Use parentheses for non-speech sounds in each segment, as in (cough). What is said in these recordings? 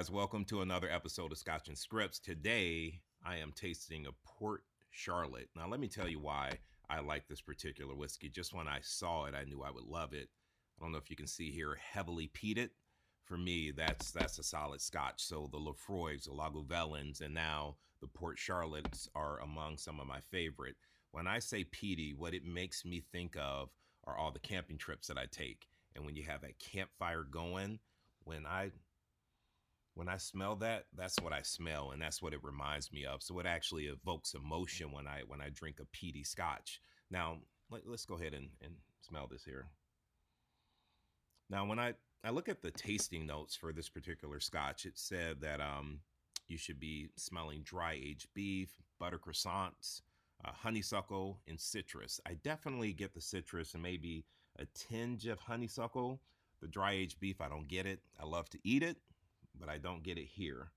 guys, welcome to another episode of Scotch and Scripts. Today, I am tasting a Port Charlotte. Now, let me tell you why I like this particular whiskey. Just when I saw it, I knew I would love it. I don't know if you can see here, heavily peated. For me, that's that's a solid Scotch. So the Laphroaigs, the Lagavulins, and now the Port Charlottes are among some of my favorite. When I say peaty, what it makes me think of are all the camping trips that I take. And when you have that campfire going, when I when I smell that, that's what I smell, and that's what it reminds me of. So it actually evokes emotion when I when I drink a peaty Scotch. Now let, us go ahead and, and smell this here. Now when I I look at the tasting notes for this particular Scotch, it said that um, you should be smelling dry aged beef, butter croissants, uh, honeysuckle, and citrus. I definitely get the citrus and maybe a tinge of honeysuckle. The dry aged beef, I don't get it. I love to eat it, but I don't get it here.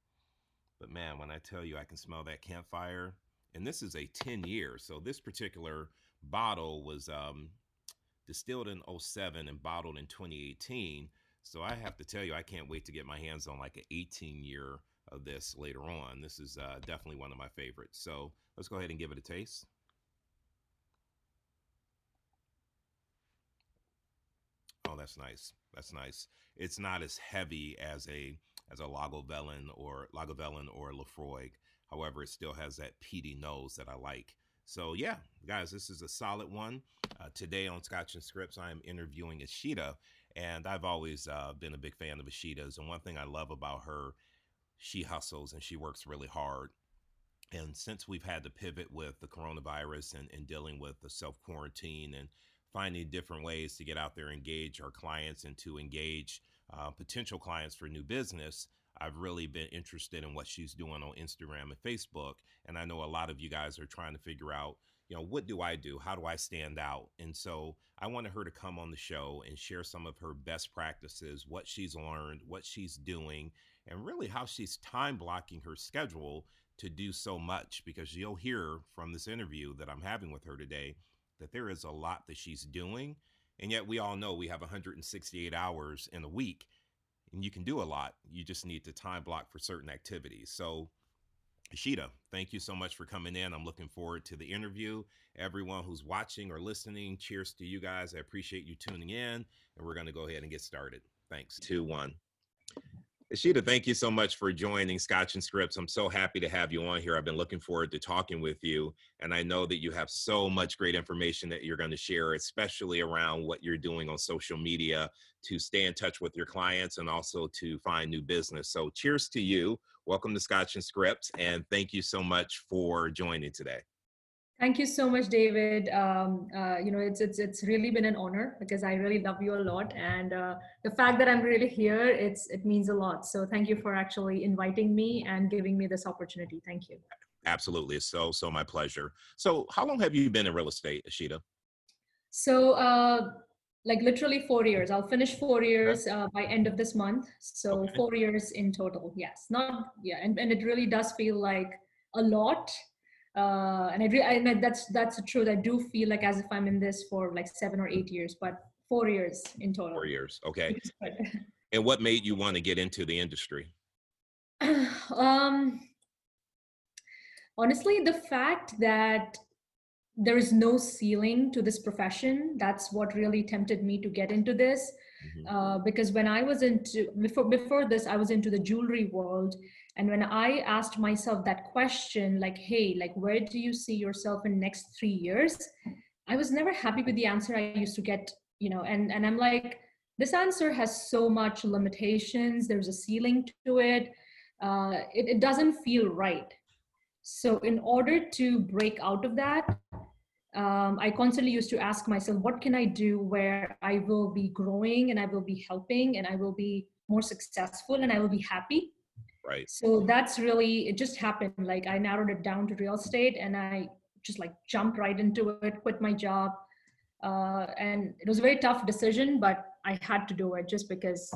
But man, when I tell you I can smell that campfire, and this is a 10 year, so this particular bottle was um, distilled in 07 and bottled in 2018. So I have to tell you, I can't wait to get my hands on like an 18 year of this later on. This is uh, definitely one of my favorites. So let's go ahead and give it a taste. Oh, that's nice. That's nice. It's not as heavy as a as a Lagavulin or Lagavulin or Laphroaig. However, it still has that peaty nose that I like. So yeah, guys, this is a solid one. Uh, today on Scotch and Scripts, I am interviewing Ishita, and I've always uh, been a big fan of Ishita's. And one thing I love about her, she hustles and she works really hard. And since we've had to pivot with the coronavirus and, and dealing with the self quarantine and finding different ways to get out there, engage our clients, and to engage uh, potential clients for new business, I've really been interested in what she's doing on Instagram and Facebook. And I know a lot of you guys are trying to figure out, you know, what do I do? How do I stand out? And so I wanted her to come on the show and share some of her best practices, what she's learned, what she's doing, and really how she's time blocking her schedule to do so much. Because you'll hear from this interview that I'm having with her today that there is a lot that she's doing. And yet we all know we have 168 hours in a week and you can do a lot. You just need to time block for certain activities. So, Ishita, thank you so much for coming in. I'm looking forward to the interview. Everyone who's watching or listening, cheers to you guys. I appreciate you tuning in, and we're going to go ahead and get started. Thanks. Two, one. Ishita, thank you so much for joining Scotch and Scripts. I'm so happy to have you on here. I've been looking forward to talking with you. And I know that you have so much great information that you're going to share, especially around what you're doing on social media to stay in touch with your clients and also to find new business. So, cheers to you. Welcome to Scotch and Scripts. And thank you so much for joining today. Thank you so much, David. Um, uh, you know, it's it's it's really been an honor because I really love you a lot, and uh, the fact that I'm really here, it's it means a lot. So thank you for actually inviting me and giving me this opportunity. Thank you. Absolutely, it's so so my pleasure. So, how long have you been in real estate, Ishita? So, uh, like literally four years. I'll finish four years uh, by end of this month. So okay. four years in total. Yes, not yeah, and and it really does feel like a lot uh, and I, re- and that's that's the truth. I do feel like as if I'm in this for like seven or eight years, but four years in total. Four years, okay. (laughs) (laughs) and what made you want to get into the industry? (sighs) um, honestly, the fact that there is no ceiling to this profession that's what really tempted me to get into this mm-hmm. uh, because when i was into before before this i was into the jewelry world and when i asked myself that question like hey like where do you see yourself in next three years? I was never happy with the answer i used to get you know and and i'm like this answer has so much limitations. There's a ceiling to it. Uh, it, it doesn't feel right. So in order to break out of that um, i constantly used to ask myself what can i do where i will be growing and i will be helping and i will be more successful and i will be happy right. So that's really it just happened like i narrowed it down to real estate and i just like jumped right into it quit my job uh, and it was a very tough decision but i had to do it just because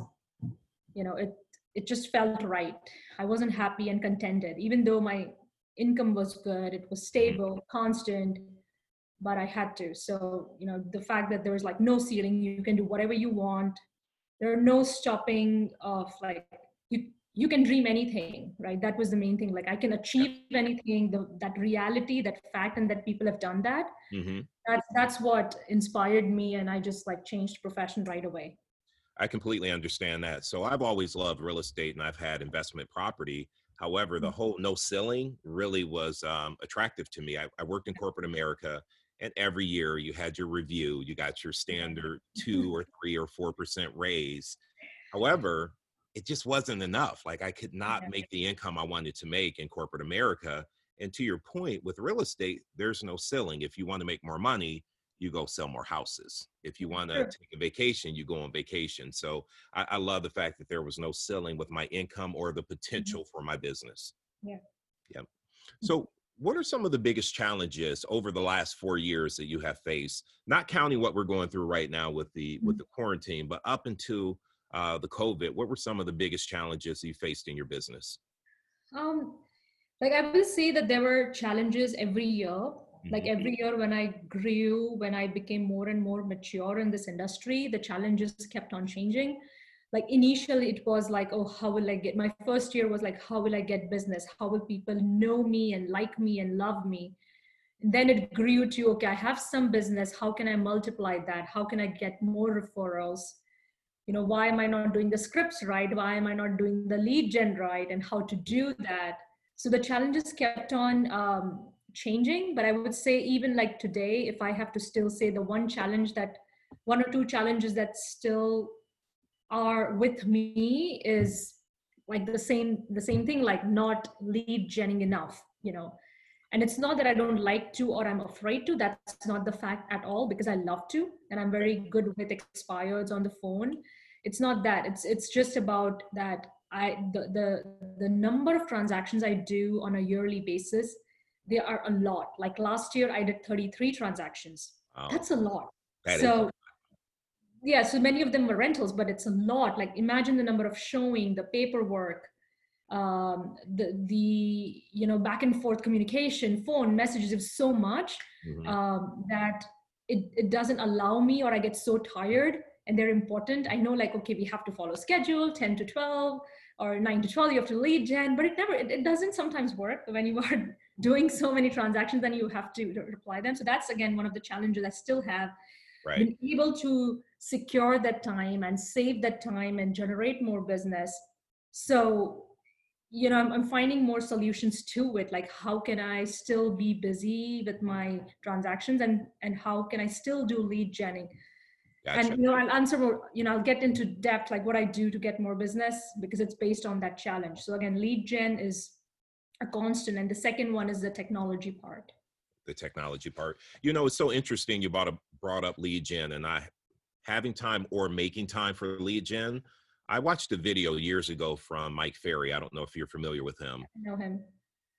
you know it it just felt right. I wasn't happy and contented even though my income was good it was stable constant but i had to. So you know the fact that there was like no ceiling you can do whatever you want. There are no stopping of like you you can dream anything right? That was the main thing. Like i can achieve anything the, that reality that fact and that people have done that. Mm-hmm. that's that's what inspired me and i just like changed profession right away. I completely understand that. So i've always loved real estate and i've had investment property. However the mm-hmm. whole no ceiling really was um, attractive to me. I, I worked in corporate america and every year you had your review you got your standard (laughs) two or three or four percent raise. However it just wasn't enough. Like I could not yeah. make the income I wanted to make in corporate America. And to your point, with real estate, there's no ceiling. If you want to make more money, you go sell more houses. If you want to sure. take a vacation, you go on vacation. So I, I, love the fact that there was no ceiling with my income or the mm-hmm. potential mm-hmm. for my business. Yeah. Yeah. Mm-hmm. So what are some of the biggest challenges over the last four years that you have faced not counting what we're going through right now with the mm-hmm. with the quarantine but up until uh, the COVID, what were some of the biggest challenges you faced in your business? Um, like I will say that there were challenges every year. Mm-hmm. Like every year when I grew, when I became more and more mature in this industry, the challenges kept on changing. Like initially, it was like, oh, how will I get? My first year was like, how will I get business? How will people know me and like me and love me? And then it grew to okay, I have some business. How can I multiply that? How can I get more referrals? You know why am i not doing the scripts right? Why am i not doing the lead gen right? And how to do that. So the challenges kept on um, changing. But i would say even like today if i have to still say the one challenge that one or two challenges that still are with me is like the same the same thing like not lead genning enough you know and it's not that i don't like to or i'm afraid to. That's not the fact at all because i love to and i'm very good with expireds on the phone. It's not that. It's it's just about that i the the, the number of transactions i do on a yearly basis they are a lot. Like last year i did 33 transactions. Wow. that's a lot. That so yeah so many of them were rentals but it's a lot. Like imagine the number of showing the paperwork um, the the you know back and forth communication, phone messages, is so much mm-hmm. um, that it, it doesn't allow me or I get so tired and they're important. I know like okay, we have to follow schedule, 10 to 12 or 9 to 12, you have to lead gen, but it never it, it doesn't sometimes work when you (laughs) are doing so many transactions, then you have to reply them. So that's again one of the challenges I still have. Right. Been able to secure that time and save that time and generate more business. So you know I'm, I'm, finding more solutions to it like how can i still be busy with my transactions and and how can i still do lead genning? Gotcha. and you know i'll answer more you know i'll get into depth like what i do to get more business because it's based on that challenge. So again lead gen is a constant and the second one is the technology part. The technology part. You know it's so interesting you brought up brought up lead gen and i having time or making time for lead gen I watched a video years ago from Mike Ferry. I don't know if you're familiar with him. I know him.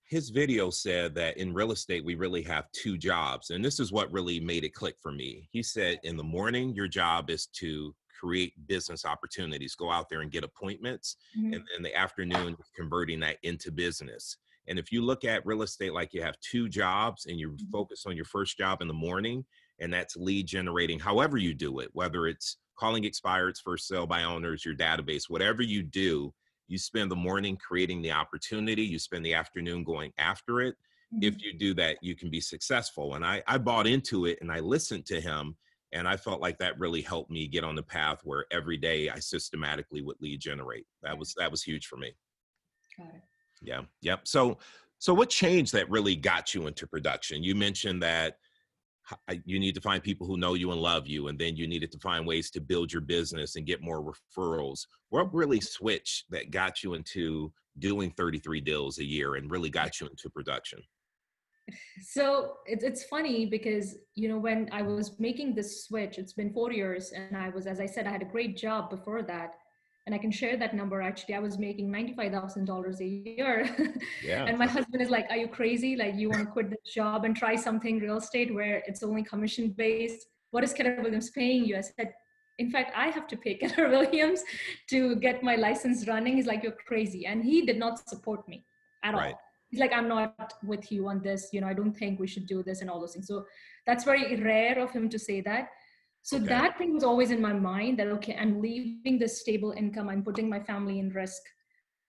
His video said that in real estate, we really have two jobs. And this is what really made it click for me. He said, in the morning, your job is to create business opportunities, go out there and get appointments. Mm-hmm. And in the afternoon, converting that into business. And if you look at real estate like you have two jobs and you mm-hmm. focus on your first job in the morning, and that's lead generating, however you do it, whether it's calling expireds for sale by owners, your database, whatever you do, you spend the morning creating the opportunity, you spend the afternoon going after it. Mm-hmm. If you do that, you can be successful. And I, I bought into it and I listened to him. And I felt like that really helped me get on the path where every day I systematically would lead generate. That was that was huge for me. Got it. Yeah. Yep. So so what changed that really got you into production? You mentioned that you need to find people who know you and love you and then you needed to find ways to build your business and get more referrals. What really switched that got you into doing 33 deals a year and really got you into production? So it's, it's funny because you know when i was making this switch it's been four years and i was as i said i had a great job before that and I can share that number. Actually, I was making ninety-five thousand dollars a year, (laughs) yeah. and my husband is like, "Are you crazy? Like, you want to quit the job and try something real estate where it's only commission based? What is Keller Williams paying you?" I said, "In fact, I have to pay (laughs) Keller Williams to get my license running." He's like, "You're crazy," and he did not support me at right. all. He's like, "I'm not with you on this. You know, I don't think we should do this and all those things." So that's very rare of him to say that so okay. that thing was always in my mind that, okay, I'm leaving this stable income, I'm putting my family in risk.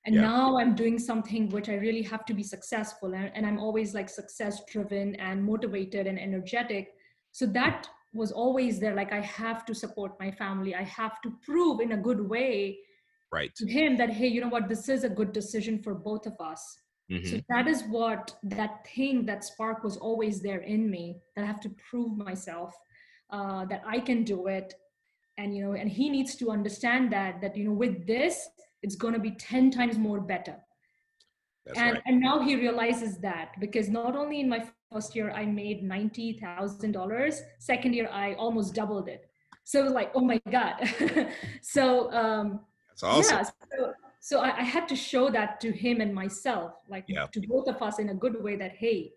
and Yeah. now i'm doing something which i really have to be successful and, and i'm always like success driven and motivated and energetic so that was always there like i have to support my family i have to prove in a good way Right. to him that hey you know what this is a good decision for both of us Mhm. so that is what that thing that spark was always there in me that i have to prove myself uh, that i can do it and you know and he needs to understand that that you know with this it's going to be 10 times more better That's and right. and now he realizes that because not only in my first year i made $90000 second year i almost doubled it so it was like oh my god (laughs) so um That's awesome. yeah so, so I, I had to show that to him and myself like Yeah. to both of us in a good way that hey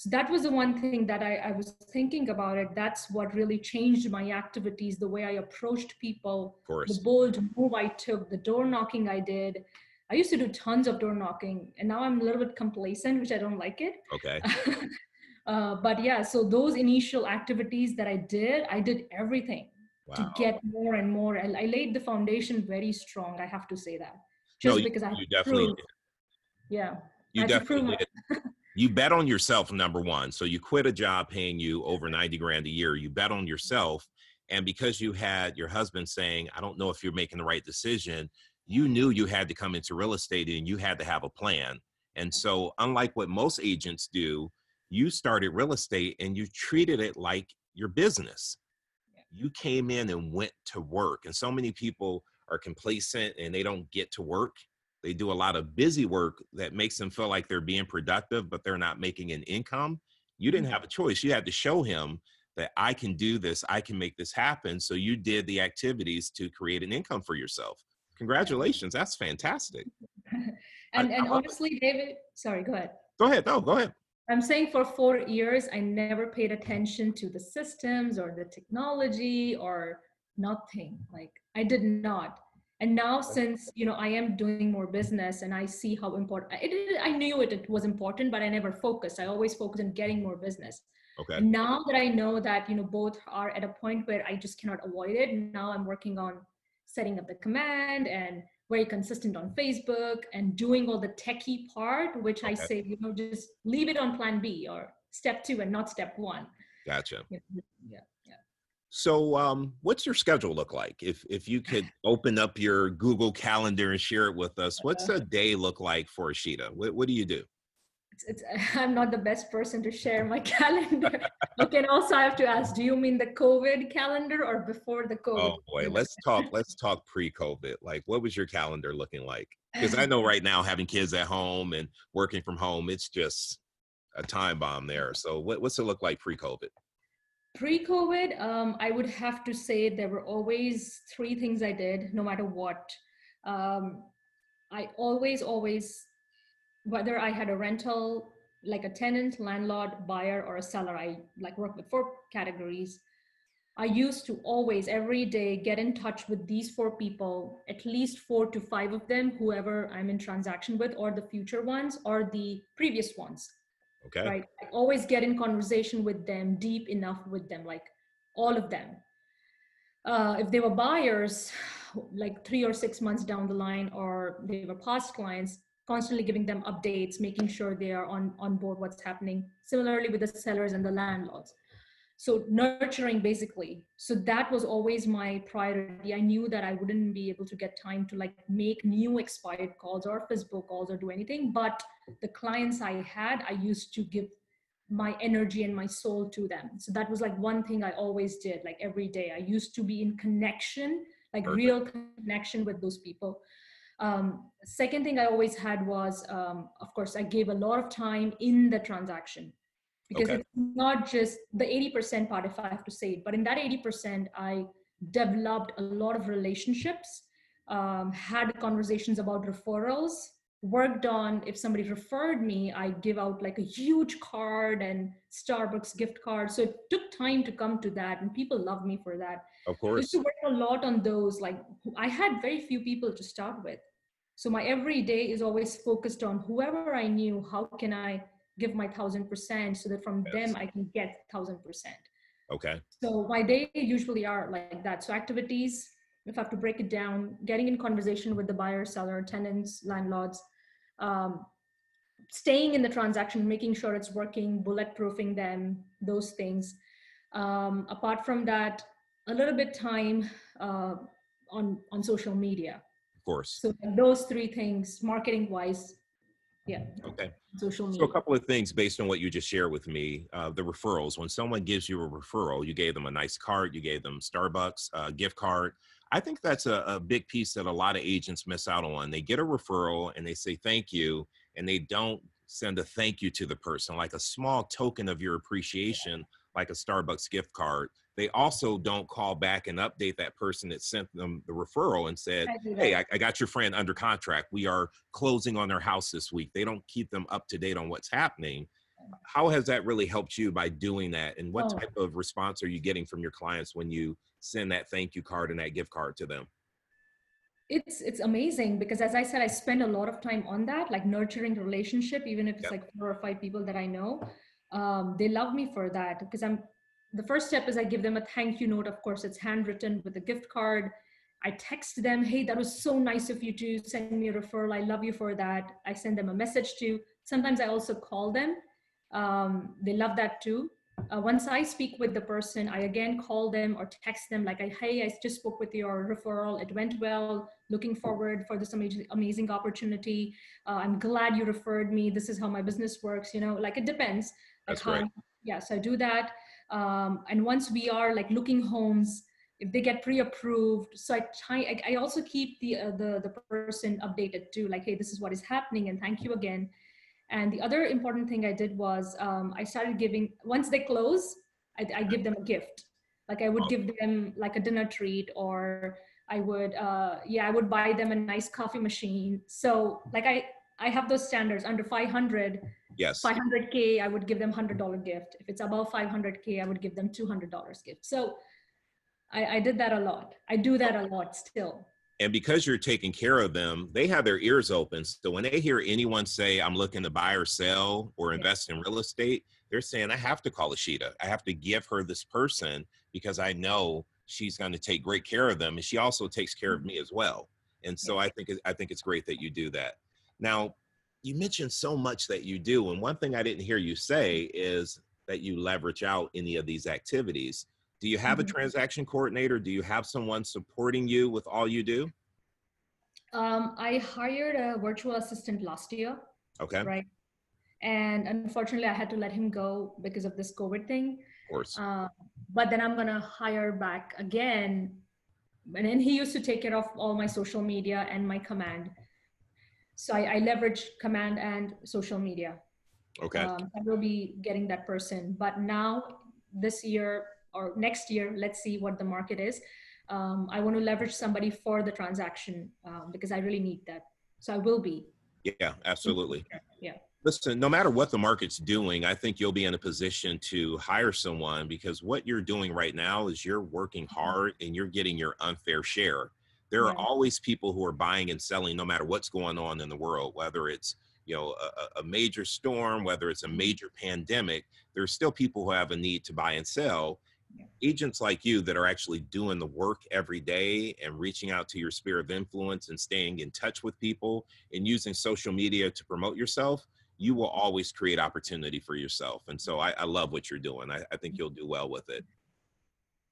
so that was the one thing that I, I was thinking about it that's what really changed my activities the way i approached people Of course. the bold move i took the door knocking i did i used to do tons of door knocking and now i'm a little bit complacent which i don't like it Okay. (laughs) uh, but yeah so those initial activities that i did i did everything Wow. to get more and more and i laid the foundation very strong i have to say that No, just you- because i you definitely prove, yeah You I had to prove definitely did. (laughs) You bet on yourself, number one. So you quit a job paying you over 90 grand a year. You bet on yourself. And because you had your husband saying, I don't know if you're making the right decision, you knew you had to come into real estate and you had to have a plan. And mm-hmm. so, unlike what most agents do, you started real estate and you treated it like your business. You came in and went to work. And so many people are complacent and they don't get to work they do a lot of busy work that makes them feel like they're being productive but they're not making an income you didn't mm-hmm. have a choice. You had to show him that i can do this. I can make this happen. So you did the activities to create an income for yourself. Congratulations. That's fantastic. (laughs) And I and it. honestly david sorry go ahead. Go ahead. No go ahead. I'm saying for four years i never paid attention to the systems or the technology or nothing. Like i did not and now since you know i am doing more business and i see how important it, i knew it, it was important but i never focused. I always focused on getting more business. Okay. And now that i know that you know both are at a point where i just cannot avoid it now i'm working on setting up the command and very consistent on facebook and doing all the techie part which i say you know just leave it on plan b or step two and not step one. Gotcha. Yeah so um, what's your schedule look like if if you could (laughs) open up your google calendar and share it with us what's a day look like for ishita what, what do you do it's, it's (laughs) i'm not the best person to share my (laughs) calendar okay and also i have to ask do you mean the covid calendar or before the covid Oh boy, let's talk. Let's talk pre-COVID. Like, what was your calendar looking like? Because I know right now, having kids at home and working from home, it's just a time bomb there. So, what, what's it look like pre-COVID? Pre-covid um, i would have to say there were always three things i did no matter what. Um, i always always whether i had a rental like a tenant landlord buyer or a seller i like work with four categories. I used to always every day get in touch with these four people at least four to five of them whoever i'm in transaction with or the future ones or the previous ones Okay. right? I always get in conversation with them deep enough with them like all of them. Uh, if they were buyers like three or six months down the line or they were past clients constantly giving them updates making sure they are on on board what's happening. Similarly with the sellers and the landlords so nurturing basically. So that was always my priority. I knew that i wouldn't be able to get time to like make new expired calls or facebook calls or do anything. But the clients i had i used to give my energy and my soul to them. So that was like one thing i always did like every day. I used to be in connection like Perfect. real connection with those people. Um, second thing i always had was um, of course i gave a lot of time in the transaction because Okay. it's not just the 80% part if i have to say it but in that 80% i developed a lot of relationships um, had conversations about referrals worked on if somebody referred me i give out like a huge card and starbucks gift card so it took time to come to that and people love me for that Of I used course. to work a lot on those. Like I had very few people to start with. So my every day is always focused on whoever I knew, how can I give my thousand percent so that from Yes. them I can get thousand percent. Okay. So my day usually are like that. So activities, if I have to break it down, getting in conversation with the buyer, seller, tenants, landlords, um, staying in the transaction, making sure it's working, bulletproofing them, those things. Um, apart from that, a little bit time uh, on on social media. Of course. So those three things, marketing wise, yeah. Okay. Social media. So a couple of things based on what you just shared with me. Uh, the referrals. When someone gives you a referral, you gave them a nice card, you gave them Starbucks uh, gift card. I think that's a, a big piece that a lot of agents miss out on. They get a referral and they say thank you, and they don't send a thank you to the person, like a small token of your appreciation, like a Starbucks gift card. They also don't call back and update that person that sent them the referral and said, Hey, I, I, got your friend under contract. We are closing on their house this week. They don't keep them up to date on what's happening. How has that really helped you by doing that? And what oh. type of response are you getting from your clients when you send that thank you card and that gift card to them? it's it's amazing because as i said i spend a lot of time on that like nurturing the relationship even if it's yep. like four or five people that i know um, they love me for that because i'm the first step is i give them a thank you note of course it's handwritten with a gift card i text them hey that was so nice of you to send me a referral i love you for that i send them a message too sometimes i also call them um, they love that too uh, once I speak with the person, I again call them or text them like, "Hey, I just spoke with your referral. It went well. Looking forward for this amazing, amazing opportunity. Uh, I'm glad you referred me. This is how my business works. You know, like it depends. That's like right. Yes, I do that. Um, and once we are like looking homes, if they get pre-approved, so I try. I, also keep the uh, the the person updated too. Like, hey, this is what is happening, and thank you again and the other important thing I did was um, I started giving, once they close, I, I, give them a gift. Like I would give them like a dinner treat or I would, uh, yeah, I would buy them a nice coffee machine. So like I, I have those standards under 500, yes, 500K, I would give them $100 gift. If it's above 500K, I would give them $200 gift. So I, I did that a lot. I do that a lot still and because you're taking care of them they have their ears open so when they hear anyone say i'm looking to buy or sell or invest in real estate they're saying i have to call ishita i have to give her this person because i know she's going to take great care of them and she also takes care of mm-hmm. me as well and so i think i think it's great that you do that now you mentioned so much that you do and one thing i didn't hear you say is that you leverage out any of these activities do you have a mm-hmm. transaction coordinator? Do you have someone supporting you with all you do? Um, I hired a virtual assistant last year. Okay. Right. And unfortunately, I had to let him go because of this COVID thing. Of course. Uh, but then I'm going to hire back again. And then he used to take care of all my social media and my command. So I, I leverage command and social media. Okay. Um, I will be getting that person. But now, this year, or next year, let's see what the market is. Um, I want to leverage somebody for the transaction um, because I really need that. So I will be. Yeah, absolutely. Yeah. Listen, no matter what the market's doing, I think you'll be in a position to hire someone because what you're doing right now is you're working hard and you're getting your unfair share. There are always people who are buying and selling no matter what's going on in the world, whether it's you know a, a, major storm whether it's a mm-hmm. major pandemic there's still people who have a need to buy and sell agents like you that are actually doing the work every day and reaching out to your sphere of influence and staying in touch with people and using social media to promote yourself, you will always create opportunity for yourself. And so I, I love what you're doing. I, I think you'll do well with it.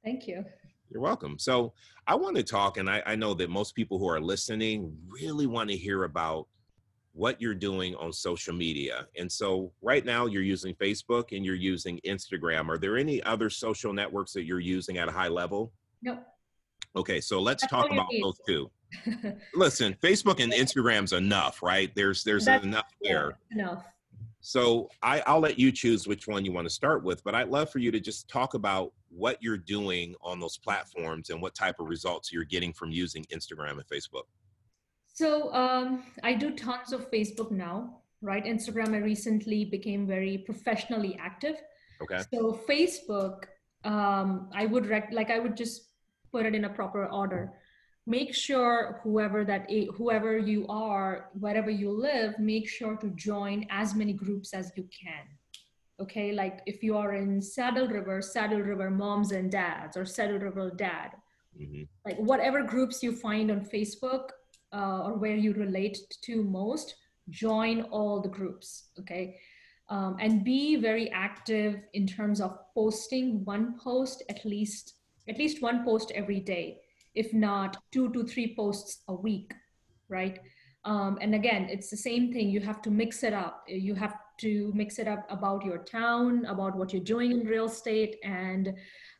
Thank you. You're welcome. So I want to talk, and I, I know that most people who are listening really want to hear about what you're doing on social media. And so right now you're using Facebook and you're using Instagram. Are there any other social networks that you're using at a high level? Nope. Okay, so let's That's talk about those two. (laughs) Listen, Facebook and Instagram's enough, right? There's there's That's, enough there. Enough. So I, I'll let you choose which one you want to start with, but I'd love for you to just talk about what you're doing on those platforms and what type of results you're getting from using Instagram and Facebook. So um, I do tons of Facebook now, right? Instagram, I recently became very professionally active. Okay. So Facebook, um, I would rec- like I would just put it in a proper order. Make sure whoever that whoever you are, wherever you live, make sure to join as many groups as you can. Okay, like if you are in Saddle River, Saddle River moms and dads, or Saddle River dad, mm-hmm. like whatever groups you find on facebook uh, or where you relate to most join all the groups okay? Um, and be very active in terms of posting one post at least at least one post every day. If not two to three posts a week right? Um, and again it's the same thing. You have to mix it up. You have to mix it up about your town about what you're doing in real estate and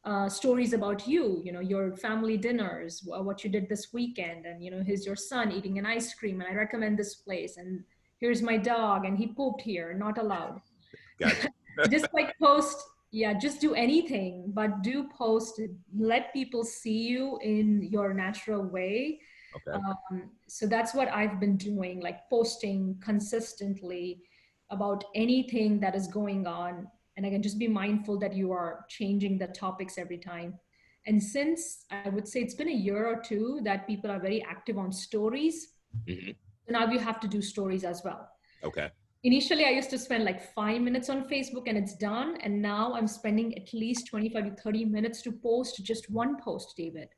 uh, stories about you you know your family dinners what you did this weekend and you know here's your son eating an ice cream and i recommend this place and here's my dog and he pooped here not allowed (laughs) gotcha. (laughs) (laughs) just like post yeah just do anything but do post let people see you in your natural way okay. Um, so that's what i've been doing like posting consistently about anything that is going on. And again just be mindful that you are changing the topics every time. And since i would say it's been a year or two that people are very active on stories mm-hmm. now you have to do stories as well. Okay. Initially i used to spend like five minutes on facebook and it's done. And now i'm spending at least 25 to 30 minutes to post just one post david.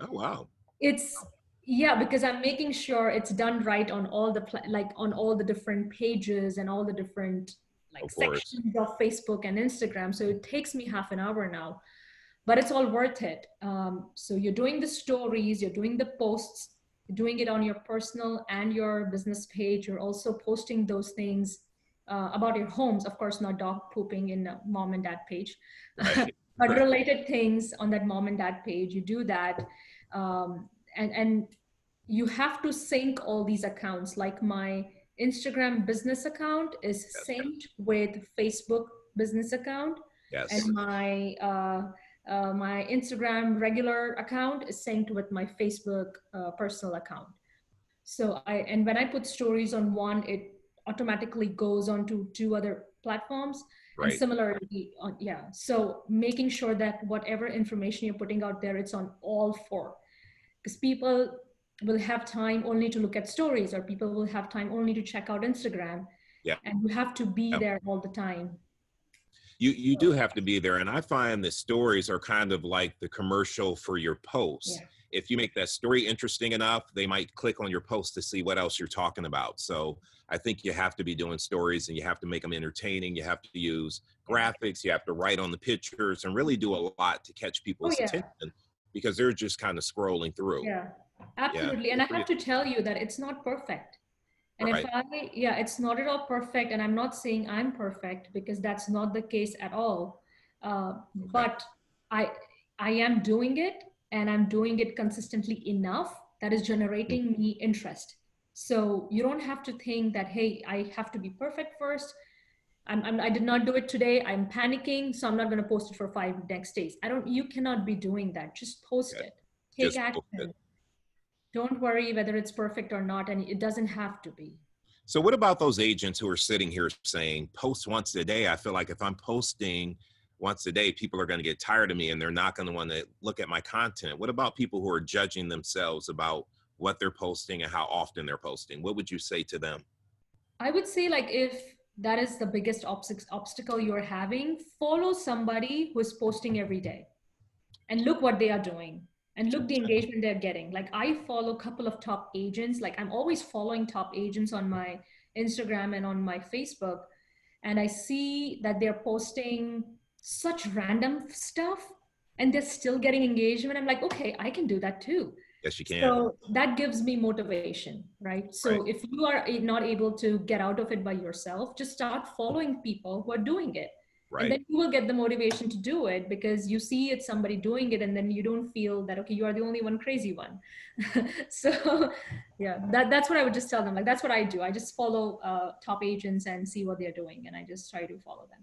Oh wow. It's yeah because i'm making sure it's done right on all the pl- like on all the different pages and all the different like of sections of facebook and instagram. So it takes me half an hour now but it's all worth it. Um, so you're doing the stories you're doing the posts doing it on your personal and your business page. You're also posting those things uh, about your homes. Of course not dog pooping in mom and dad page. Right. (laughs) but related things on that mom and dad page you do that. Um, and and you have to sync all these accounts. Like my instagram business account is synced with facebook business account. Yes. and my uh, uh, my instagram regular account is synced with my facebook uh, personal account. So i and when i put stories on one it automatically goes on to two other platforms. Right. and similarly on yeah. So making sure that whatever information you're putting out there it's on all four because people will have time only to look at stories or people will have time only to check out instagram. Yeah. And you have to be yeah. there all the time. You you do have to be there and i find that stories are kind of like the commercial for your post yeah. if you make that story interesting enough they might click on your post to see what else you're talking about. So i think you have to be doing stories and you have to make them entertaining. You have to use graphics. You have to write on the pictures and really do a lot to catch people's oh, yeah. attention because they're just kind of scrolling through. Yeah, absolutely. Yeah. And I have to tell you that it's not perfect. And right. if I, yeah, it's not at all perfect. And I'm not saying I'm perfect because that's not the case at all. Uh, okay. But I, I am doing it and I'm doing it consistently enough that is generating mm-hmm. me interest. So you don't have to think that, hey, I have to be perfect first. I'm, I'm, i did not do it today. I'm panicking, so I'm not going to post it for five next days. I don't. You cannot be doing that. Just post it. Take Just action. It. Don't worry whether it's perfect or not, and it doesn't have to be. So, what about those agents who are sitting here saying, "Post once a day"? I feel like if I'm posting once a day, people are going to get tired of me, and they're not going to want to look at my content. What about people who are judging themselves about what they're posting and how often they're posting? What would you say to them? I would say, like, if that is the biggest obstacle you're having. Follow somebody who's posting every day and look what they are doing and look the engagement they're getting. Like i follow a couple of top agents. Like i'm always following top agents on my instagram and on my facebook and i see that they're posting such random stuff and they're still getting engagement. I'm like okay i can do that too Yes, you can. So that gives me motivation, right? So right. if you are not able to get out of it by yourself, just start following people who are doing it. Right. And then you will get the motivation to do it because you see it's somebody doing it and then you don't feel that okay you are the only one crazy one (laughs) so yeah that, that's what i would just tell them like that's what i do i just follow uh, top agents and see what they're doing and i just try to follow them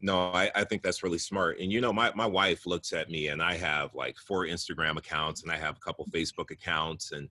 no, I, I think that's really smart. And you know, my, my wife looks at me and I have like four Instagram accounts and I have a couple Facebook accounts and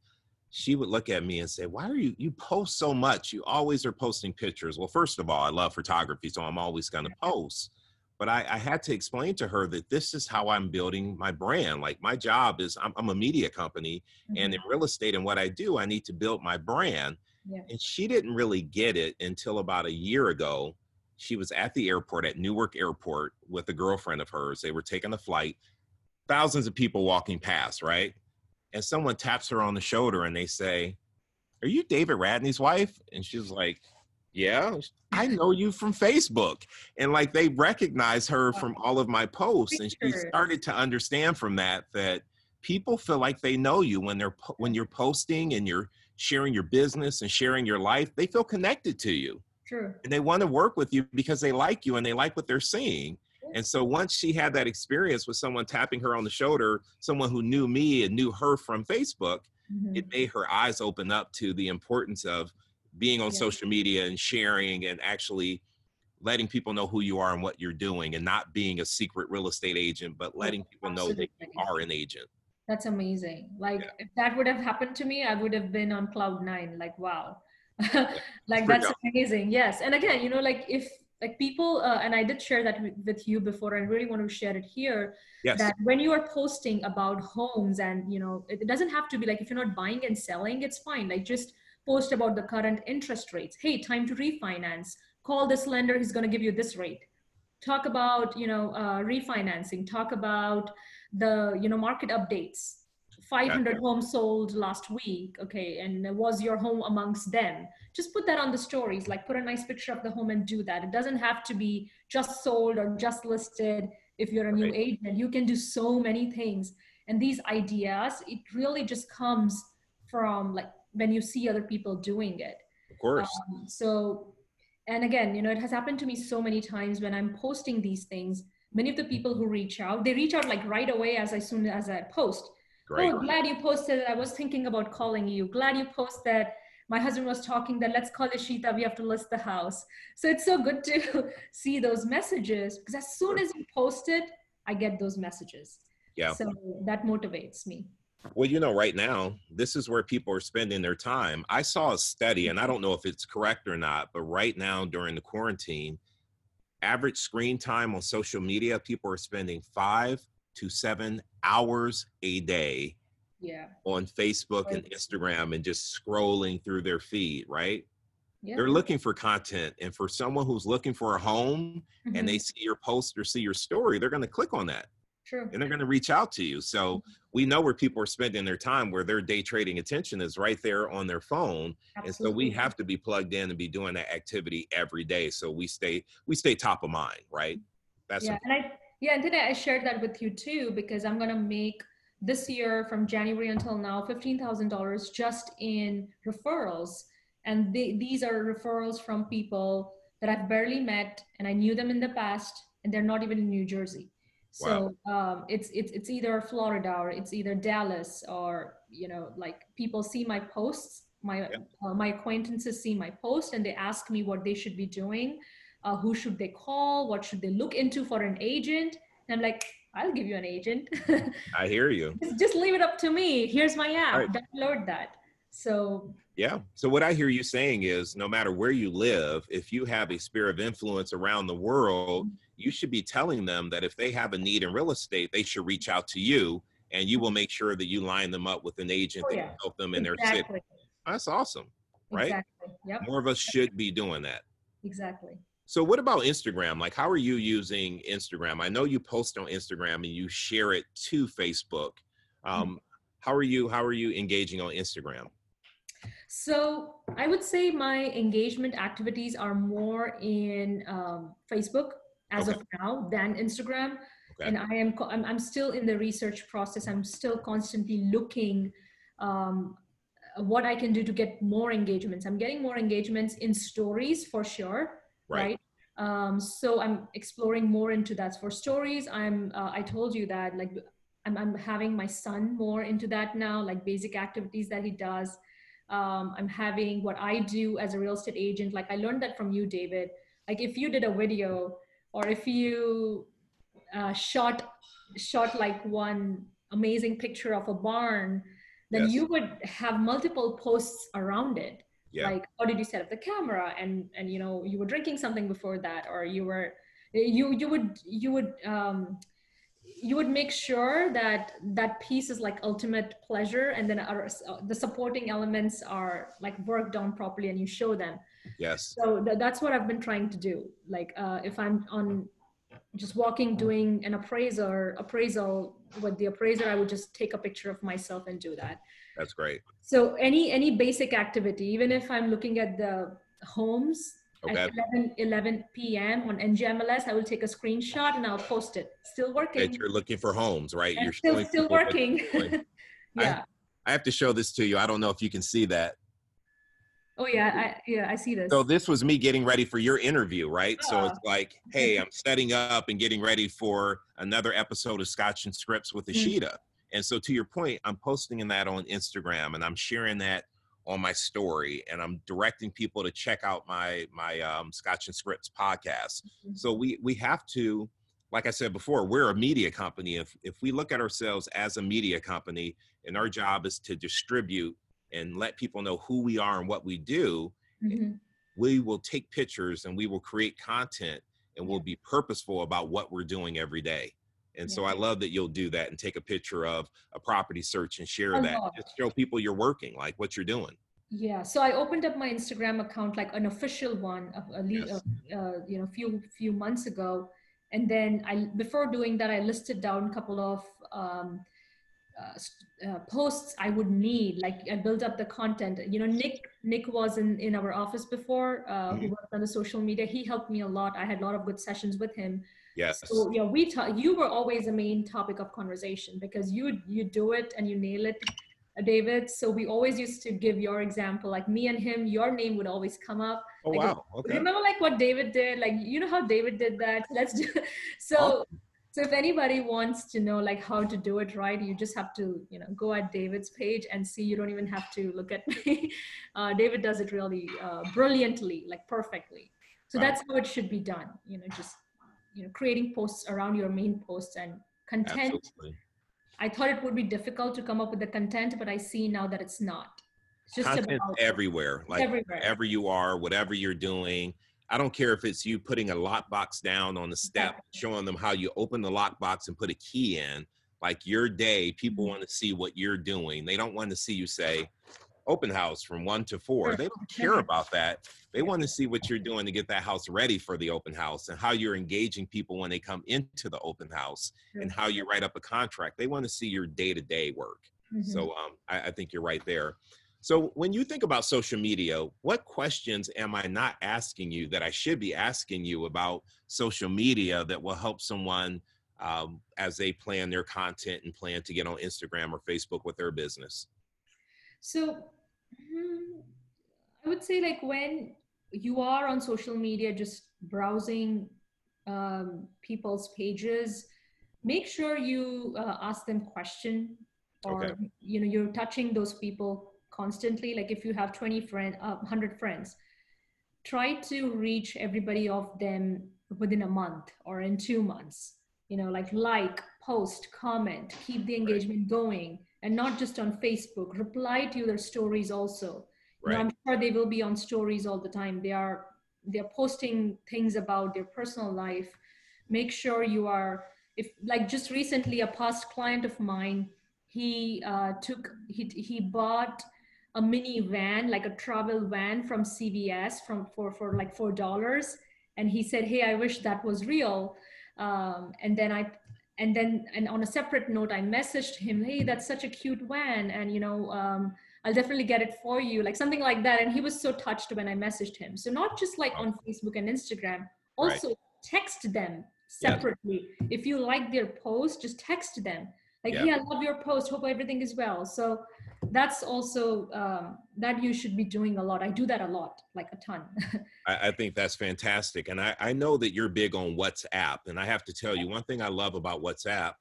she would look at me and say, Why are you you post so much? You always are posting pictures. Well, first of all, I love photography, so I'm always gonna post. But I, I had to explain to her that this is how I'm building my brand. Like my job is I'm, I'm a media company mm-hmm. and in real estate and what I do, I need to build my brand. Yeah. And she didn't really get it until about a year ago she was at the airport at Newark Airport with a girlfriend of hers. They were taking a flight. thousands of people walking past, right? And someone taps her on the shoulder and they say, Are you David Radney's wife? And she's like, Yeah, I know you from Facebook. And like they recognize her from all of my posts. And she started to understand from that that people feel like they know you when they're when you're posting and you're sharing your business and sharing your life, they feel connected to you. True. And they want to work with you because they like you and they like what they're seeing. And so once she had that experience with someone tapping her on the shoulder, someone who knew me and knew her from Facebook, mm-hmm. it made her eyes open up to the importance of being on yeah. social media and sharing and actually letting people know who you are and what you're doing and not being a secret real estate agent, but letting people know that you are an agent. That's amazing. Like yeah. if that would have happened to me, I would have been on cloud nine. Like, wow. (laughs) like that's amazing. Yes. And again, you know, like if like people uh, and i did share that with you before i really want to share it here yes. that when you are posting about homes and you know it doesn't have to be like if you're not buying and selling it's fine. Like just post about the current interest rates. Hey time to refinance. Call this lender he's going to give you this rate. Talk about you know uh, refinancing. Talk about the you know market updates 500 homes sold last week okay and was your home amongst them? Just put that on the stories like put a nice picture of the home and do that. It doesn't have to be just sold or just listed if you're a new right. agent. You can do so many things. And these ideas it really just comes from like when you see other people doing it. Of course. Um, so and again you know it has happened to me so many times when i'm posting these things. Many of the people who reach out they reach out like right away as, as soon as i post Great. oh glad you posted it. i was thinking about calling you glad you posted my husband was talking that let's call Ishita, we have to list the house. So it's so good to (laughs) see those messages because as soon as you post it, I get those messages. Yeah. So that motivates me. Well, you know, right now, this is where people are spending their time. I saw a study, and I don't know if it's correct or not, but right now during the quarantine, average screen time on social media, people are spending five to seven hours a day yeah on facebook and instagram and just scrolling through their feed right yeah. they're looking for content and for someone who's looking for a home mm-hmm. and they see your post or see your story they're going to click on that True. and they're going to reach out to you so mm-hmm. we know where people are spending their time where their day trading attention is right there on their phone Absolutely. and so we have to be plugged in and be doing that activity every day so we stay we stay top of mind right that's yeah and i yeah and today i shared that with you too because i'm going to make this year from January until now, $15,000 just in referrals. And they, these are referrals from people that I've barely met and I knew them in the past and they're not even in New Jersey. So wow. um, it's, it's, it's either Florida or it's either Dallas or, you know, like people see my posts, my, yeah. uh, my acquaintances see my post and they ask me what they should be doing. Uh, who should they call? What should they look into for an agent? And I'm like, I'll give you an agent. (laughs) I hear you. Just, just, leave it up to me. Here's my app. Right. Download that. So yeah. So what I hear you saying is no matter where you live, if you have a sphere of influence around the world, mm-hmm. you should be telling them that if they have a need in real estate, they should reach out to you and you will make sure that you line them up with an agent oh, that yeah. can help them in exactly. their city. That's awesome. Right? Exactly. Yep. More of us should be doing that. Exactly. So what about Instagram? Like how are you using Instagram? I know you post on Instagram and you share it to Facebook. Mm-hmm. Um, how are you how are you engaging on Instagram? So I would say my engagement activities are more in um, Facebook as okay. of now than Instagram. Okay. And I am I'm, I'm still in the research process. I'm still constantly looking um, what I can do to get more engagements. I'm getting more engagements in stories for sure right, right? Um, so i'm exploring more into that for stories. I'm uh, i told you that like I'm, I'm having my son more into that now like basic activities that he does. Um, i'm having what i do as a real estate agent. Like i learned that from you david. Like if you did a video or if you uh, shot shot like one amazing picture of a barn then yes. you would have multiple posts around it yeah. like how did you set up the camera and and you know you were drinking something before that or you were you you would you would um you would make sure that that piece is like ultimate pleasure and then our, the supporting elements are like worked on properly and you show them. Yes. So th- that's what i've been trying to do. Like uh, if i'm on just walking doing an appraiser appraisal with the appraiser i would just take a picture of myself and do that that's great so any any basic activity even if i'm looking at the homes okay. at 11, 11 p.m on njmls i will take a screenshot and i'll post it still working that you're looking for homes right and you're still still working (laughs) yeah I, I have to show this to you i don't know if you can see that Oh yeah, I, yeah, I see this. So this was me getting ready for your interview, right? Oh. So it's like, hey, I'm setting up and getting ready for another episode of Scotch and Scripts with mm-hmm. Mm-hmm. And so to your point, I'm posting in that on Instagram and I'm sharing that on my story and I'm directing people to check out my my um, Scotch and Scripts podcast. Mm-hmm. So we we have to like I said before, we're a media company. If if we look at ourselves as a media company and our job is to distribute and let people know who we are and what we do, mm-hmm. we will take pictures and we will create content and we'll be purposeful about what we're doing every day. And yeah. so I love that you'll do that and take a picture of a property search and share that. Just show people you're working, like what you're doing. Yeah. So I opened up my Instagram account, like an official one, a, a, yes. uh, you know, few few months ago, and then I before doing that, I listed down a couple of um, uh, uh, posts I would need. Like I built up the content. You know, Nick Nick was in in our office before, uh, mm-hmm. who worked on the social media. He helped me a lot. I had a lot of good sessions with him. Yes. So yeah, we ta- you were always a main topic of conversation because you you do it and you nail it. Uh, David. So we always used to give your example, like me and him, your name would always come up. Oh like, wow! Okay. Remember like what David did? Like you know how David did that. (laughs) Let's do. So so if anybody wants to know like how to do it right you just have to you know go at david's page and see you don't even have to look at (laughs) me uh, david does it really uh, brilliantly like perfectly so right. that's how it should be done you know just you know creating posts around your main posts and content Absolutely. i thought it would be difficult to come up with the content but i see now that it's not it's just content everywhere like everywhere. wherever you are whatever you're doing I don't care if it's you putting a lockbox down on the step, showing them how you open the lockbox and put a key in. Like your day, people mm-hmm. want to see what you're doing. They don't want to see you say open house from one to four. They don't (laughs) care about that. They want to see what you're doing to get that house ready for the open house and how you're engaging people when they come into the open house and how you write up a contract. They want to see your day to day work. Mm-hmm. So um, I, I think you're right there. So when you think about social media, what questions am I not asking you that I should be asking you about social media that will help someone um, as they plan their content and plan to get on Instagram or Facebook with their business? So hmm, I would say like when you are on social media, just browsing um, people's pages, make sure you uh, ask them question or okay. you know you're touching those people constantly like if you have 20 friends uh, 100 friends try to reach everybody of them within a month or in two months you know like like post comment keep the engagement right. going and not just on facebook reply to their stories also right. you know, i'm sure they will be on stories all the time they are they're posting things about their personal life make sure you are if like just recently a past client of mine he uh, took he, he bought a mini van, like a travel van from CVS from for for like four dollars. And he said, "Hey, I wish that was real." Um, and then I and then and on a separate note, I messaged him, "Hey, that's such a cute van, and you know." Um, I'll definitely get it for you, like something like that. And he was so touched when I messaged him. So not just like on Facebook and Instagram, also right. text them separately. Yeah. If you like their post, just text them like, yeah. hey, I love your post. Hope everything is well. So that's also um, that you should be doing a lot. I do that a lot like a ton. (laughs) I, I, think that's fantastic and I, I know that you're big on whatsapp and i have to tell you one thing i love about whatsapp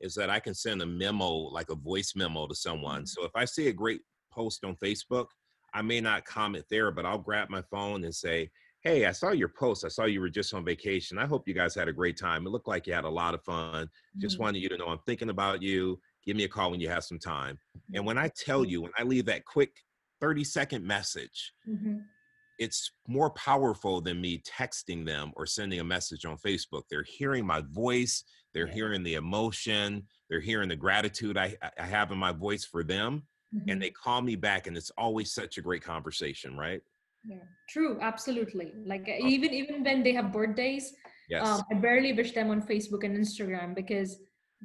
is that i can send a memo like a voice memo to someone. Mm-hmm. so if i see a great post on facebook i may not comment there but i'll grab my phone and say hey i saw your post. I saw you were just on vacation. I hope you guys had a great time. It looked like you had a lot of fun. Just mm-hmm. wanted you to know i'm thinking about you give me a call when you have some time. And mm-hmm. when I tell you, when I leave that quick 30 second message, mm-hmm. it's more powerful than me texting them or sending a message on Facebook. They're hearing my voice, they're yeah. hearing the emotion, they're hearing the gratitude I, I have in my voice for them. Mm-hmm. And they call me back, and it's always such a great conversation, right? Yeah, true, absolutely. Like uh, even even when they have birthdays, Yes. Um, I barely wish them on Facebook and Instagram because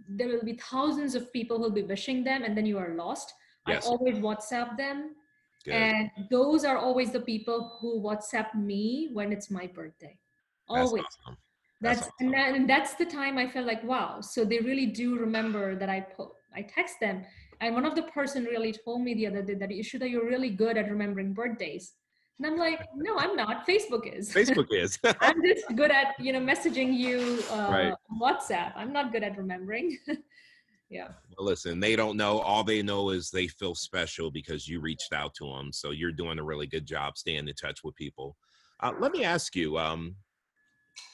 there will be thousands of people who'll be wishing them and then you are lost. Yes. I always WhatsApp them. Good. And those are always the people who WhatsApp me when it's my birthday. That's Always. awesome. That's That's, and, that, and that's the time I felt like, wow. So they really do remember that I po- I text them. And one of the person really told me the other day that Ishita, you're really good at remembering birthdays. And I'm like, no, I'm not. Facebook is. Facebook (laughs) is. I'm just good at you know messaging you uh, Right. on WhatsApp. I'm not good at remembering. (laughs) yeah. Well, Listen, they don't know. All they know is they feel special because you reached out to them. So you're doing a really good job staying in touch with people. Uh, let me ask you, um,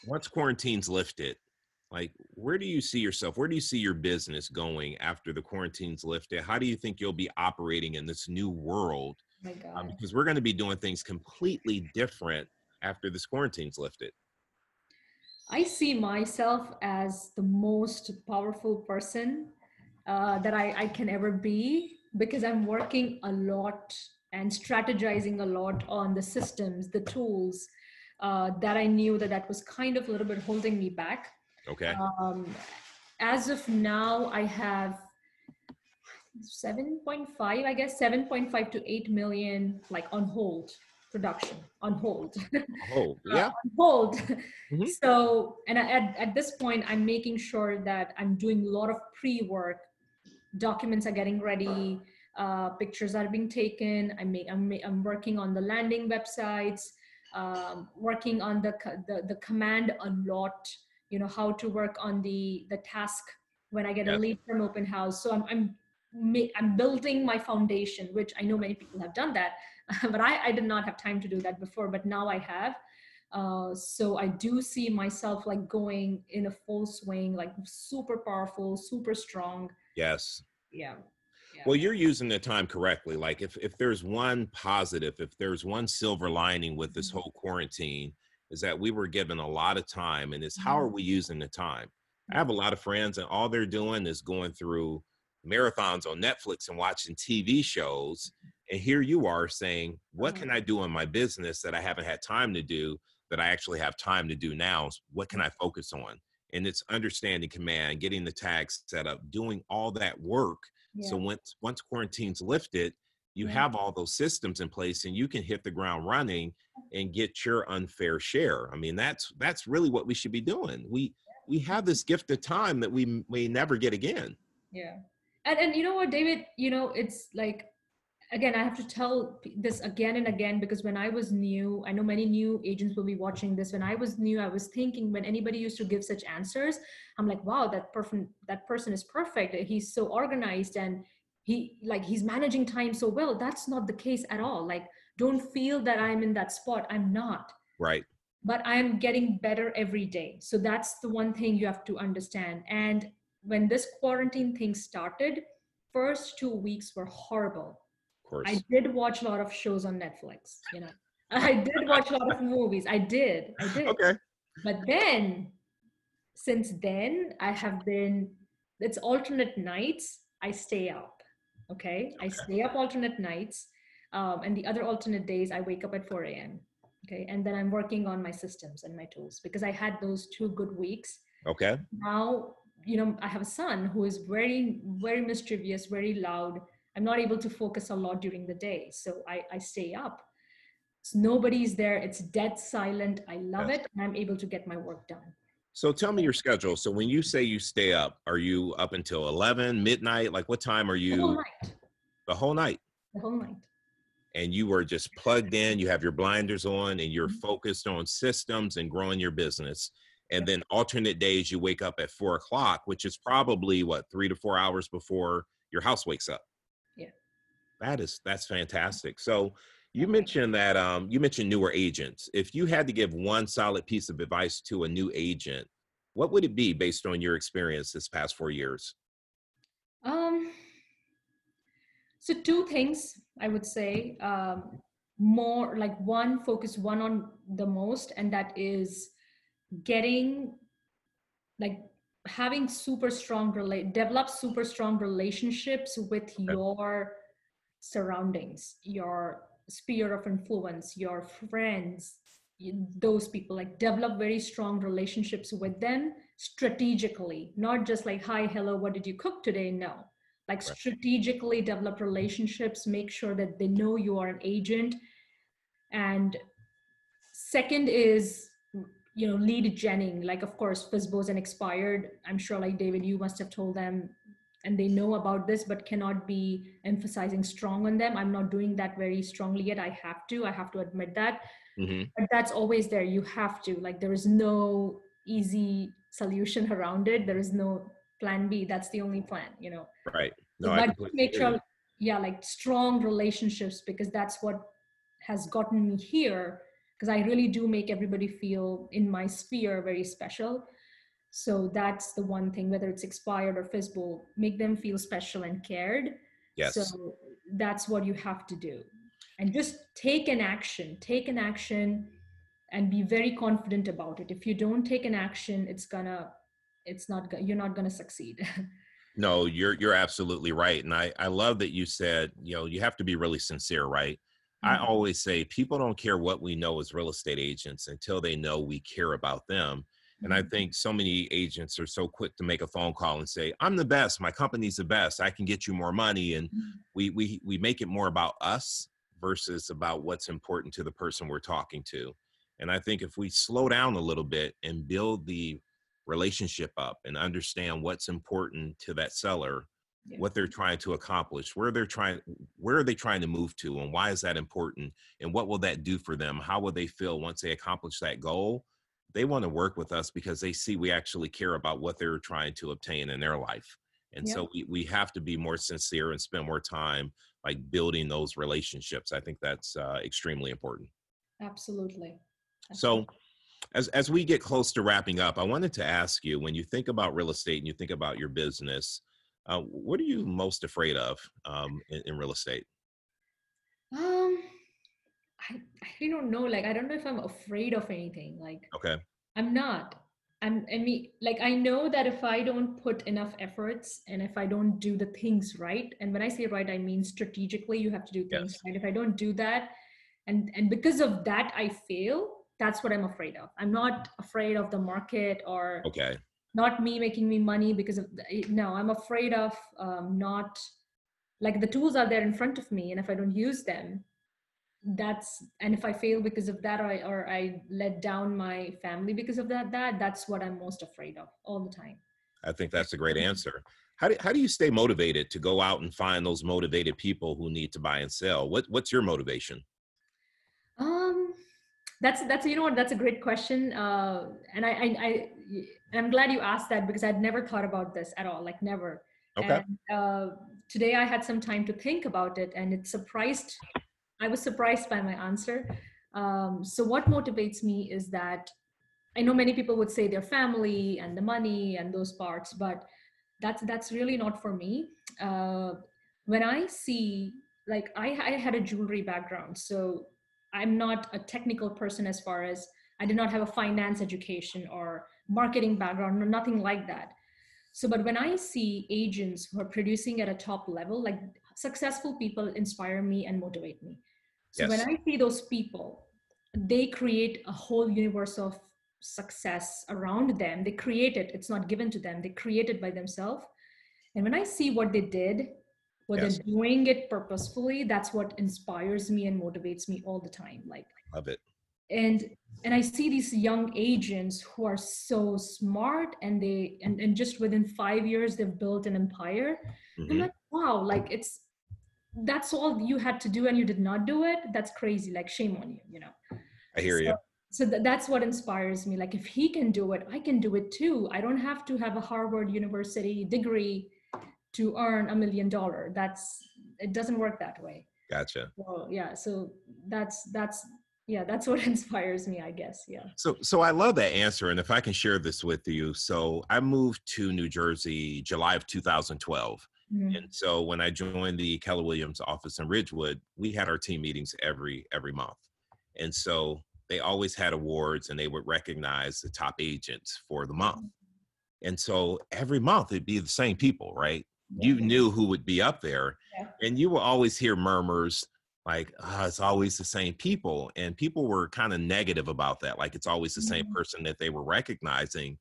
once quarantine's lifted, like where do you see yourself? Where do you see your business going after the quarantine's lifted? How do you think you'll be operating in this new world? Um, because we're going to be doing things completely different after this quarantine's lifted. I see myself as the most powerful person uh, that I, I can ever be because I'm working a lot and strategizing a lot on the systems, the tools uh, that I knew that that was kind of a little bit holding me back. Okay. Um, as of now, I have 7.5, I guess, 7.5 to 8 million like on hold production on hold. (laughs) oh, yeah. on hold. Mhm. (laughs) So, and I- at, at this point, I'm making sure that I'm doing a lot of pre work. Documents are getting ready, uh, pictures are being taken. I make, I'm, I'm working on the landing websites, um, working on the, the, the command a lot, you know, how to work on the, the task when I get a lead from open house. So I'm, I'm, I'm building my foundation, which I know many people have done that, (laughs) but I, I did not have time to do that before, but now I have. Uh, so I do see myself like going in a full swing, like super powerful, super strong. Yes. Yeah. yeah. Well, you're using the time correctly. Like if if there's one positive, if there's one silver lining with this Mhm. whole quarantine, is that we were given a lot of time, and it's how are we using the time? I have a lot of friends, and all they're doing is going through marathons on Netflix and watching TV shows. And here you are saying, "What can mm-hmm. I do in my business that I haven't had time to do that I actually have time to do now? What can I focus on?" And it's understanding command, getting the tags set up, doing all that work yeah. so once once quarantine's lifted, you Yeah. have all those systems in place and you can hit the ground running and get your unfair share. I mean, that's that's really what we should be doing. We we have this gift of time that we may never get again. yeah and and you know what david? You know it's like again i have to tell this again and again because when i was new i know many new agents will be watching this. When i was new i was thinking when anybody used to give such answers i'm like wow that person that person is perfect. He's so organized and he like he's managing time so well. That's not the case at all. Like don't feel that i'm in that spot. I'm not. Right. but i'm getting better every day. So that's the one thing you have to understand. And when this quarantine thing started first two weeks were horrible. Of course. i did watch a lot of shows on netflix you know. (laughs) I did watch a lot of movies. I did. I did. Okay. but then since then i have been it's alternate nights i stay up okay? I stay up alternate nights um, and the other alternate days i wake up at 4 a.m okay? And then i'm working on my systems and my tools because i had those two good weeks. Okay. now you know i have a son who is very very mischievous very loud i'm not able to focus a lot during the day so i, I stay up so nobody's there it's dead silent i love Yes. it and i'm able to get my work done So tell me your schedule. So when you say you stay up, are you up until 11, midnight? Like what time are you the whole night the whole night? the whole night And you are just plugged in, you have your blinders on and you're Mhm. focused on systems and growing your business. And then alternate days you wake up at four o'clock, which is probably what three to four hours before your house wakes up. Yeah. That is that's fantastic. So you mentioned that um, you mentioned newer agents. If you had to give one solid piece of advice to a new agent, what would it be based on your experience this past four years? Um, so two things I would say. Um, more like one focus one on the most, and that is getting like having super strong relate develop super strong relationships with your surroundings, your sphere of influence, your friends, those people like develop very strong relationships with them strategically not just like hi hello what did you cook today? No. Like right. strategically develop relationships make sure that they know you are an agent. And second is you know lead genning like of course FSBOs and expired. I'm sure like david you must have told them and they know about this but cannot be emphasizing strong on them. I'm not doing that very strongly yet. I have to. I have to admit that. Mm-hmm. but that's always there. You have to. Like there is no easy solution around it. There is no plan b. That's the only plan you know. Right. No, so, but make sure yeah like strong relationships because that's what has gotten me here because i really do make everybody feel in my sphere very special. So that's the one thing whether it's expired or FSBO make them feel special and cared. Yes. so that's what you have to do. And just take an action take an action and be very confident about it. If you don't take an action it's gonna it's not you're not gonna succeed. (laughs) No you're you're absolutely right. And i i love that you said you know you have to be really sincere right. I always say people don't care what we know as real estate agents until they know we care about them and I mm-hmm. think so many agents are so quick to make a phone call and say, "I'm the best. My company's the best. I can get you more money." And mm-hmm. we we we make it more about us versus about what's important to the person we're talking to. And I think if we slow down a little bit and build the relationship up and understand what's important to that seller, yeah. what they're trying to accomplish, where they're trying where are they trying to move to and why is that important and what will that do for them? How will they feel once they accomplish that goal? They want to work with us because they see we actually care about what they're trying to obtain in their life. And so we, we have to be more sincere and spend more time like building those relationships. I think that's uh, extremely important. Absolutely. Absolutely. So as, as we get close to wrapping up, I wanted to ask you, when you think about real estate and you think about your business, uh, what are you most afraid of um, in, in real estate? Um, I, I don't know. Like, I don't know if I'm afraid of anything. Like, okay. I'm not. I'm, I mean, like, I know that if I don't put enough efforts and if I don't do the things right, and when I say right, I mean strategically, you have to do things yes. right. If I don't do that, and and because of that, I fail. That's what I'm afraid of. I'm not afraid of the market or okay, not me making me money because of the, no. I'm afraid of um, not like the tools are there in front of me, and if I don't use them, that's and if i fail because of that or I, or I let down my family because of that that that's what i'm most afraid of all the time. I think that's a great answer. How do, how do you stay motivated to go out and find those motivated people who need to buy and sell? What what's your motivation that's that's you know what that's a great question uh and i i, I i'm glad you asked that because i'd never thought about this at all like never okay and, uh, today i had some time to think about it and it surprised I was surprised by my answer. Um, so what motivates me is that I know many people would say their family and the money and those parts, but that's that's really not for me. Uh, when I see like I, I had a jewelry background, so I'm not a technical person as far as I did not have a finance education or marketing background or nothing like that. So, but when I see agents who are producing at a top level, like successful people inspire me and motivate me. So yes. when I see those people, they create a whole universe of success around them. They create it. It's not given to them. They create it by themselves. And when I see what they did, what yes. they're doing it purposefully, that's what inspires me and motivates me all the time. Like love it. And and I see these young agents who are so smart and they and, and just within five years they've built an empire. Mm-hmm. I'm like, wow, like it's that's all you had to do and you did not do it that's crazy like shame on you you know i hear so, you so th- that's what inspires me like if he can do it i can do it too i don't have to have a harvard university degree to earn a million dollar that's it doesn't work that way gotcha so yeah so that's that's yeah that's (laughs) what inspires me i guess yeah so so i love that answer and if i can share this with you so i moved to new jersey july of 2012 Mm-hmm. And so when I joined the Keller Williams office in Ridgewood, we had our team meetings every every month. And so they always had awards and they would recognize the top agents for the month. Mm-hmm. And so every month it'd be the same people, right? You knew who would be up there. Yeah. And you will always hear murmurs, like uh, it's always the same people and people were kind of negative about that like it's always the same Mhm. person that they were recognizing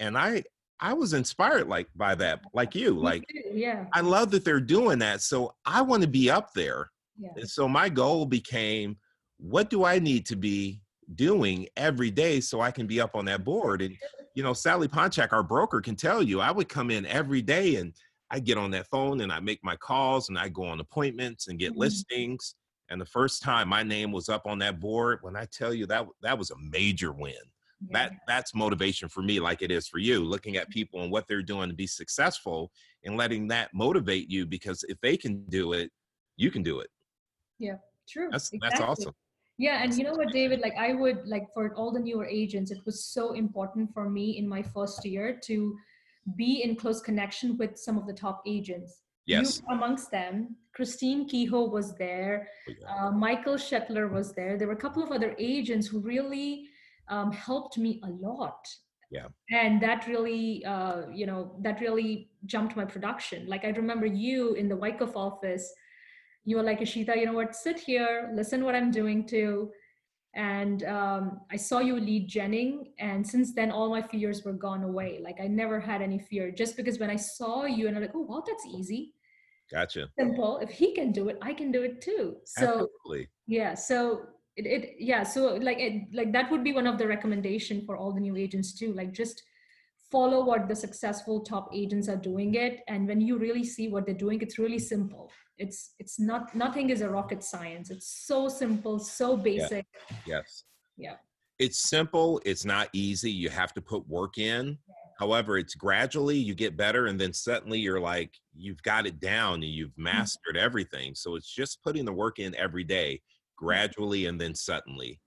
and i i was inspired like by that like you Me like too, yeah, i love that they're doing that so i want to be up there yeah, and so my goal became what do i need to be doing every day so i can be up on that board and you know sally ponchak our broker can tell you i would come in every day and i get on that phone and i make my calls and i go on appointments and get Mhm. listings and the first time my name was up on that board when i tell you that that was a major win yeah. that that's motivation for me like it is for you looking at people and what they're doing to be successful and letting that motivate you because if they can do it you can do it Yeah, True. that's that's awesome Yeah, and you know what, David? Like, I would like for all the newer agents, it was so important for me in my first year to be in close connection with some of the top agents. You yes were amongst them. Christine Kehoe was there. Oh. Uh, Michael Shetler was there. There were a couple of other agents who really um, helped me a lot. Yeah. And that really, uh, you know, that really jumped my production. Like I remember you in the Wyckoff office. You were like, Ishita, you know what? Sit here, listen what I'm doing too. And um, I saw you lead genning, and since then, all my fears were gone away. Like I never had any fear, just because when I saw you, and I'm like, oh, wow, that's easy, gotcha simple. If he can do it, I can do it too. So Absolutely. yeah so it, it yeah so like it, like that would be one of the recommendation for all the new agents too like just follow what the successful top agents are doing it and when you really see what they're doing it's really simple it's it's not nothing is a rocket science it's so simple so basic Yes. Yeah. It's simple. It's not easy. You have to put work in. However, it's gradually you get better, and then suddenly you're like, you've got it down and you've mastered everything. So it's just putting the work in every day, gradually, and then suddenly.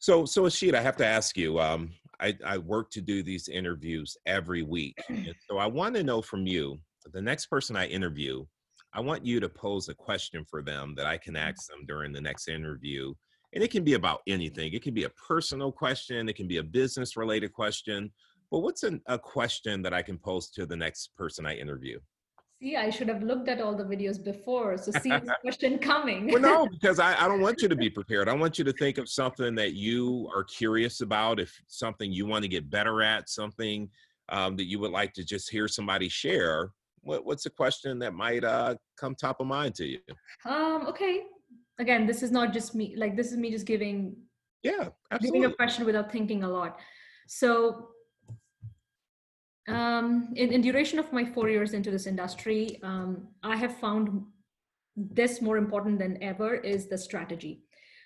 So, so Ishita, I have to ask you. Um, I, I work to do these interviews every week, and (clears throat) so I want to know from you. The next person I interview, I want you to pose a question for them that I can mm. ask them during the next interview and it can be about anything. It can be a personal question, it can be a business related question. But what's an, a question that I can pose to the next person I interview? See i should have looked at all the videos before so see this (laughs) question coming Well, no, (laughs) because I, I don't want you to be prepared. I want you to think of something that you are curious about, if something you want to get better at, something um, that you would like to just hear somebody share. What, what's a question that might uh, come top of mind to you? um okay again this is not just me like this is me just giving Yeah, absolutely. giving a question without thinking a lot. So, um, in, in duration of my four years into this industry, um, I have found this more important than ever is the strategy.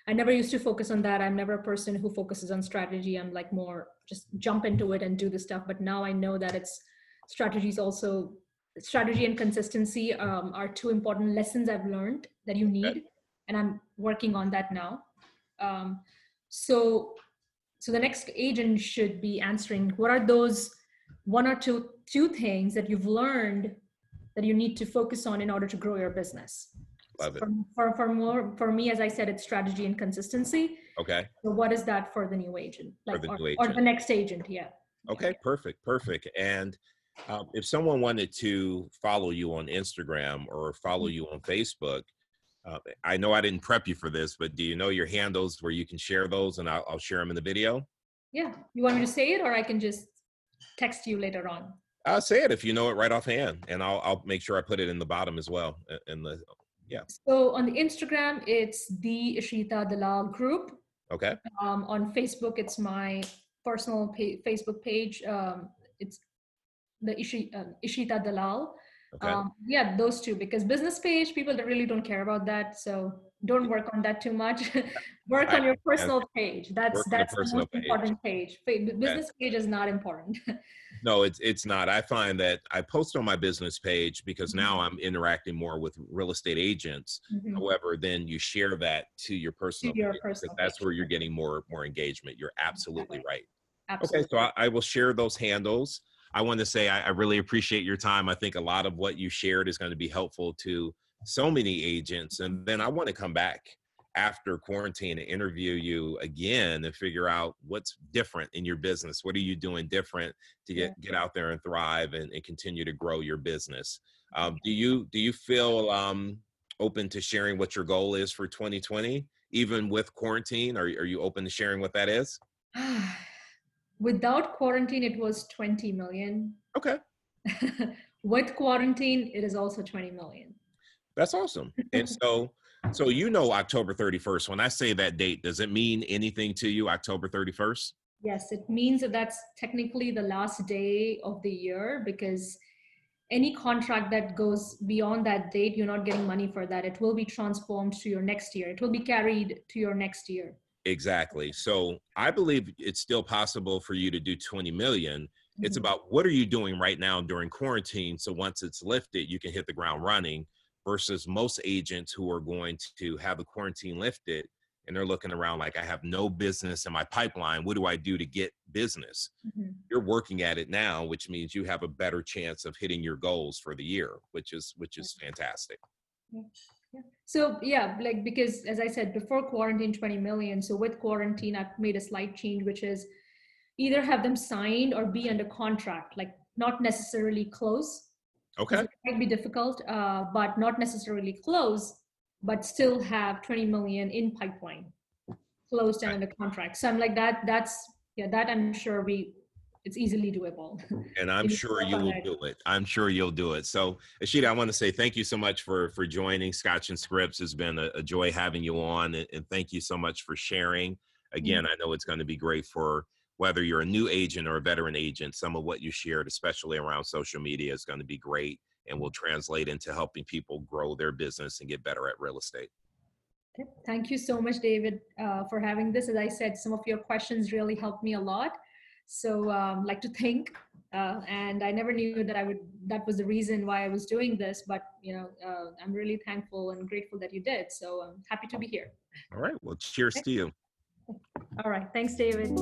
I never used to focus on that. I'm never a person who focuses on strategy. I'm like more just jump into it and do the stuff. But now I know that it's strategies also strategy and consistency um, are two important lessons I've learned that you need, and I'm working on that now. Um, so so the next agent should be answering what are those one or two two things that you've learned that you need to focus on in order to grow your business Love it. for, for, for more for me as i said it's strategy and consistency Okay. so what is that for the new agent like the or, new or agent. the next agent yeah Okay, perfect, perfect. And um, if someone wanted to follow you on Instagram or follow Mm-hmm. you on Facebook, uh, I know I didn't prep you for this, but do you know your handles where you can share those and I'll, I'll share them in the video? yeah you want me to say it or i can just text you later on I'll say it if you know it right offhand, and I'll, I'll make sure I put it in the bottom as well. uh, In the yeah. so on the instagram it's the ishita dalal group okay, um, on facebook it's my personal pa- facebook page um, it's the Ishi, um, ishita dalal okay, um, yeah those two because business page people that really don't care about that so don't work on that too much (laughs) work on your personal page that's the that's the most page. important page business page is not important (laughs) no, it's it's not. I find that I post on my business page because now Mm-hmm. I'm interacting more with real estate agents. Mhm. However, then you share that to your personal your page personal that's page. where you're getting more more engagement. You're absolutely right. absolutely Okay, so I, I will share those handles. I want to say I, I really appreciate your time. I think a lot of what you shared is going to be helpful to so many agents. And then I want to come back after quarantine and interview you again and figure out what's different in your business. What are you doing different to get, get out there and thrive and, and continue to grow your business? Um, do you do you feel um, open to sharing what your goal is for 2020, even with quarantine? Are, are you open to sharing what that is? (sighs) Without quarantine, it was 20 million. Okay. (laughs) with quarantine, it is also 20 million. That's awesome. And (laughs) so, so you know, October 31st, when I say that date, does it mean anything to you, October 31st? Yes, it means that that's technically the last day of the year because any contract that goes beyond that date, you're not getting money for that. It will be transformed to your next year. It will be carried to your next year. Exactly. So I believe it's still possible for you to do 20 million. Mm-hmm. It's about what are you doing right now during quarantine? So once it's lifted, you can hit the ground running versus most agents who are going to have the quarantine lifted and they're looking around like I have no business in my pipeline. What do I do to get business? Mm-hmm. You're working at it now, which means you have a better chance of hitting your goals for the year, which is which is fantastic. Yeah. Yeah. So yeah, like because as I said before quarantine 20 million. So with quarantine, I've made a slight change, which is either have them signed or be under contract, like not necessarily close. Okay. It might be difficult, uh, but not necessarily close, but still have 20 million in pipeline closed and under contract. So I'm like that. That's yeah. That I'm sure we it's easily doable. And (laughs) I'm sure you will do it. I'm sure you'll do it. So Ishita, I want to say thank you so much for for joining Scotch and Scripts. It's been a, a joy having you on, and, and, thank you so much for sharing. Again, mm-hmm. I know it's going to be great for whether you're a new agent or a veteran agent. Some of what you shared, especially around social media, is going to be great and will translate into helping people grow their business and get better at real estate. Thank you so much, David, uh, for having this. As I said, some of your questions really helped me a lot. So um, like to thank, uh, and I never knew that I would, that was the reason why I was doing this, but you know, uh, I'm really thankful and grateful that you did. So I'm happy to be here. All right. Well, cheers okay. to you. All right. Thanks, David.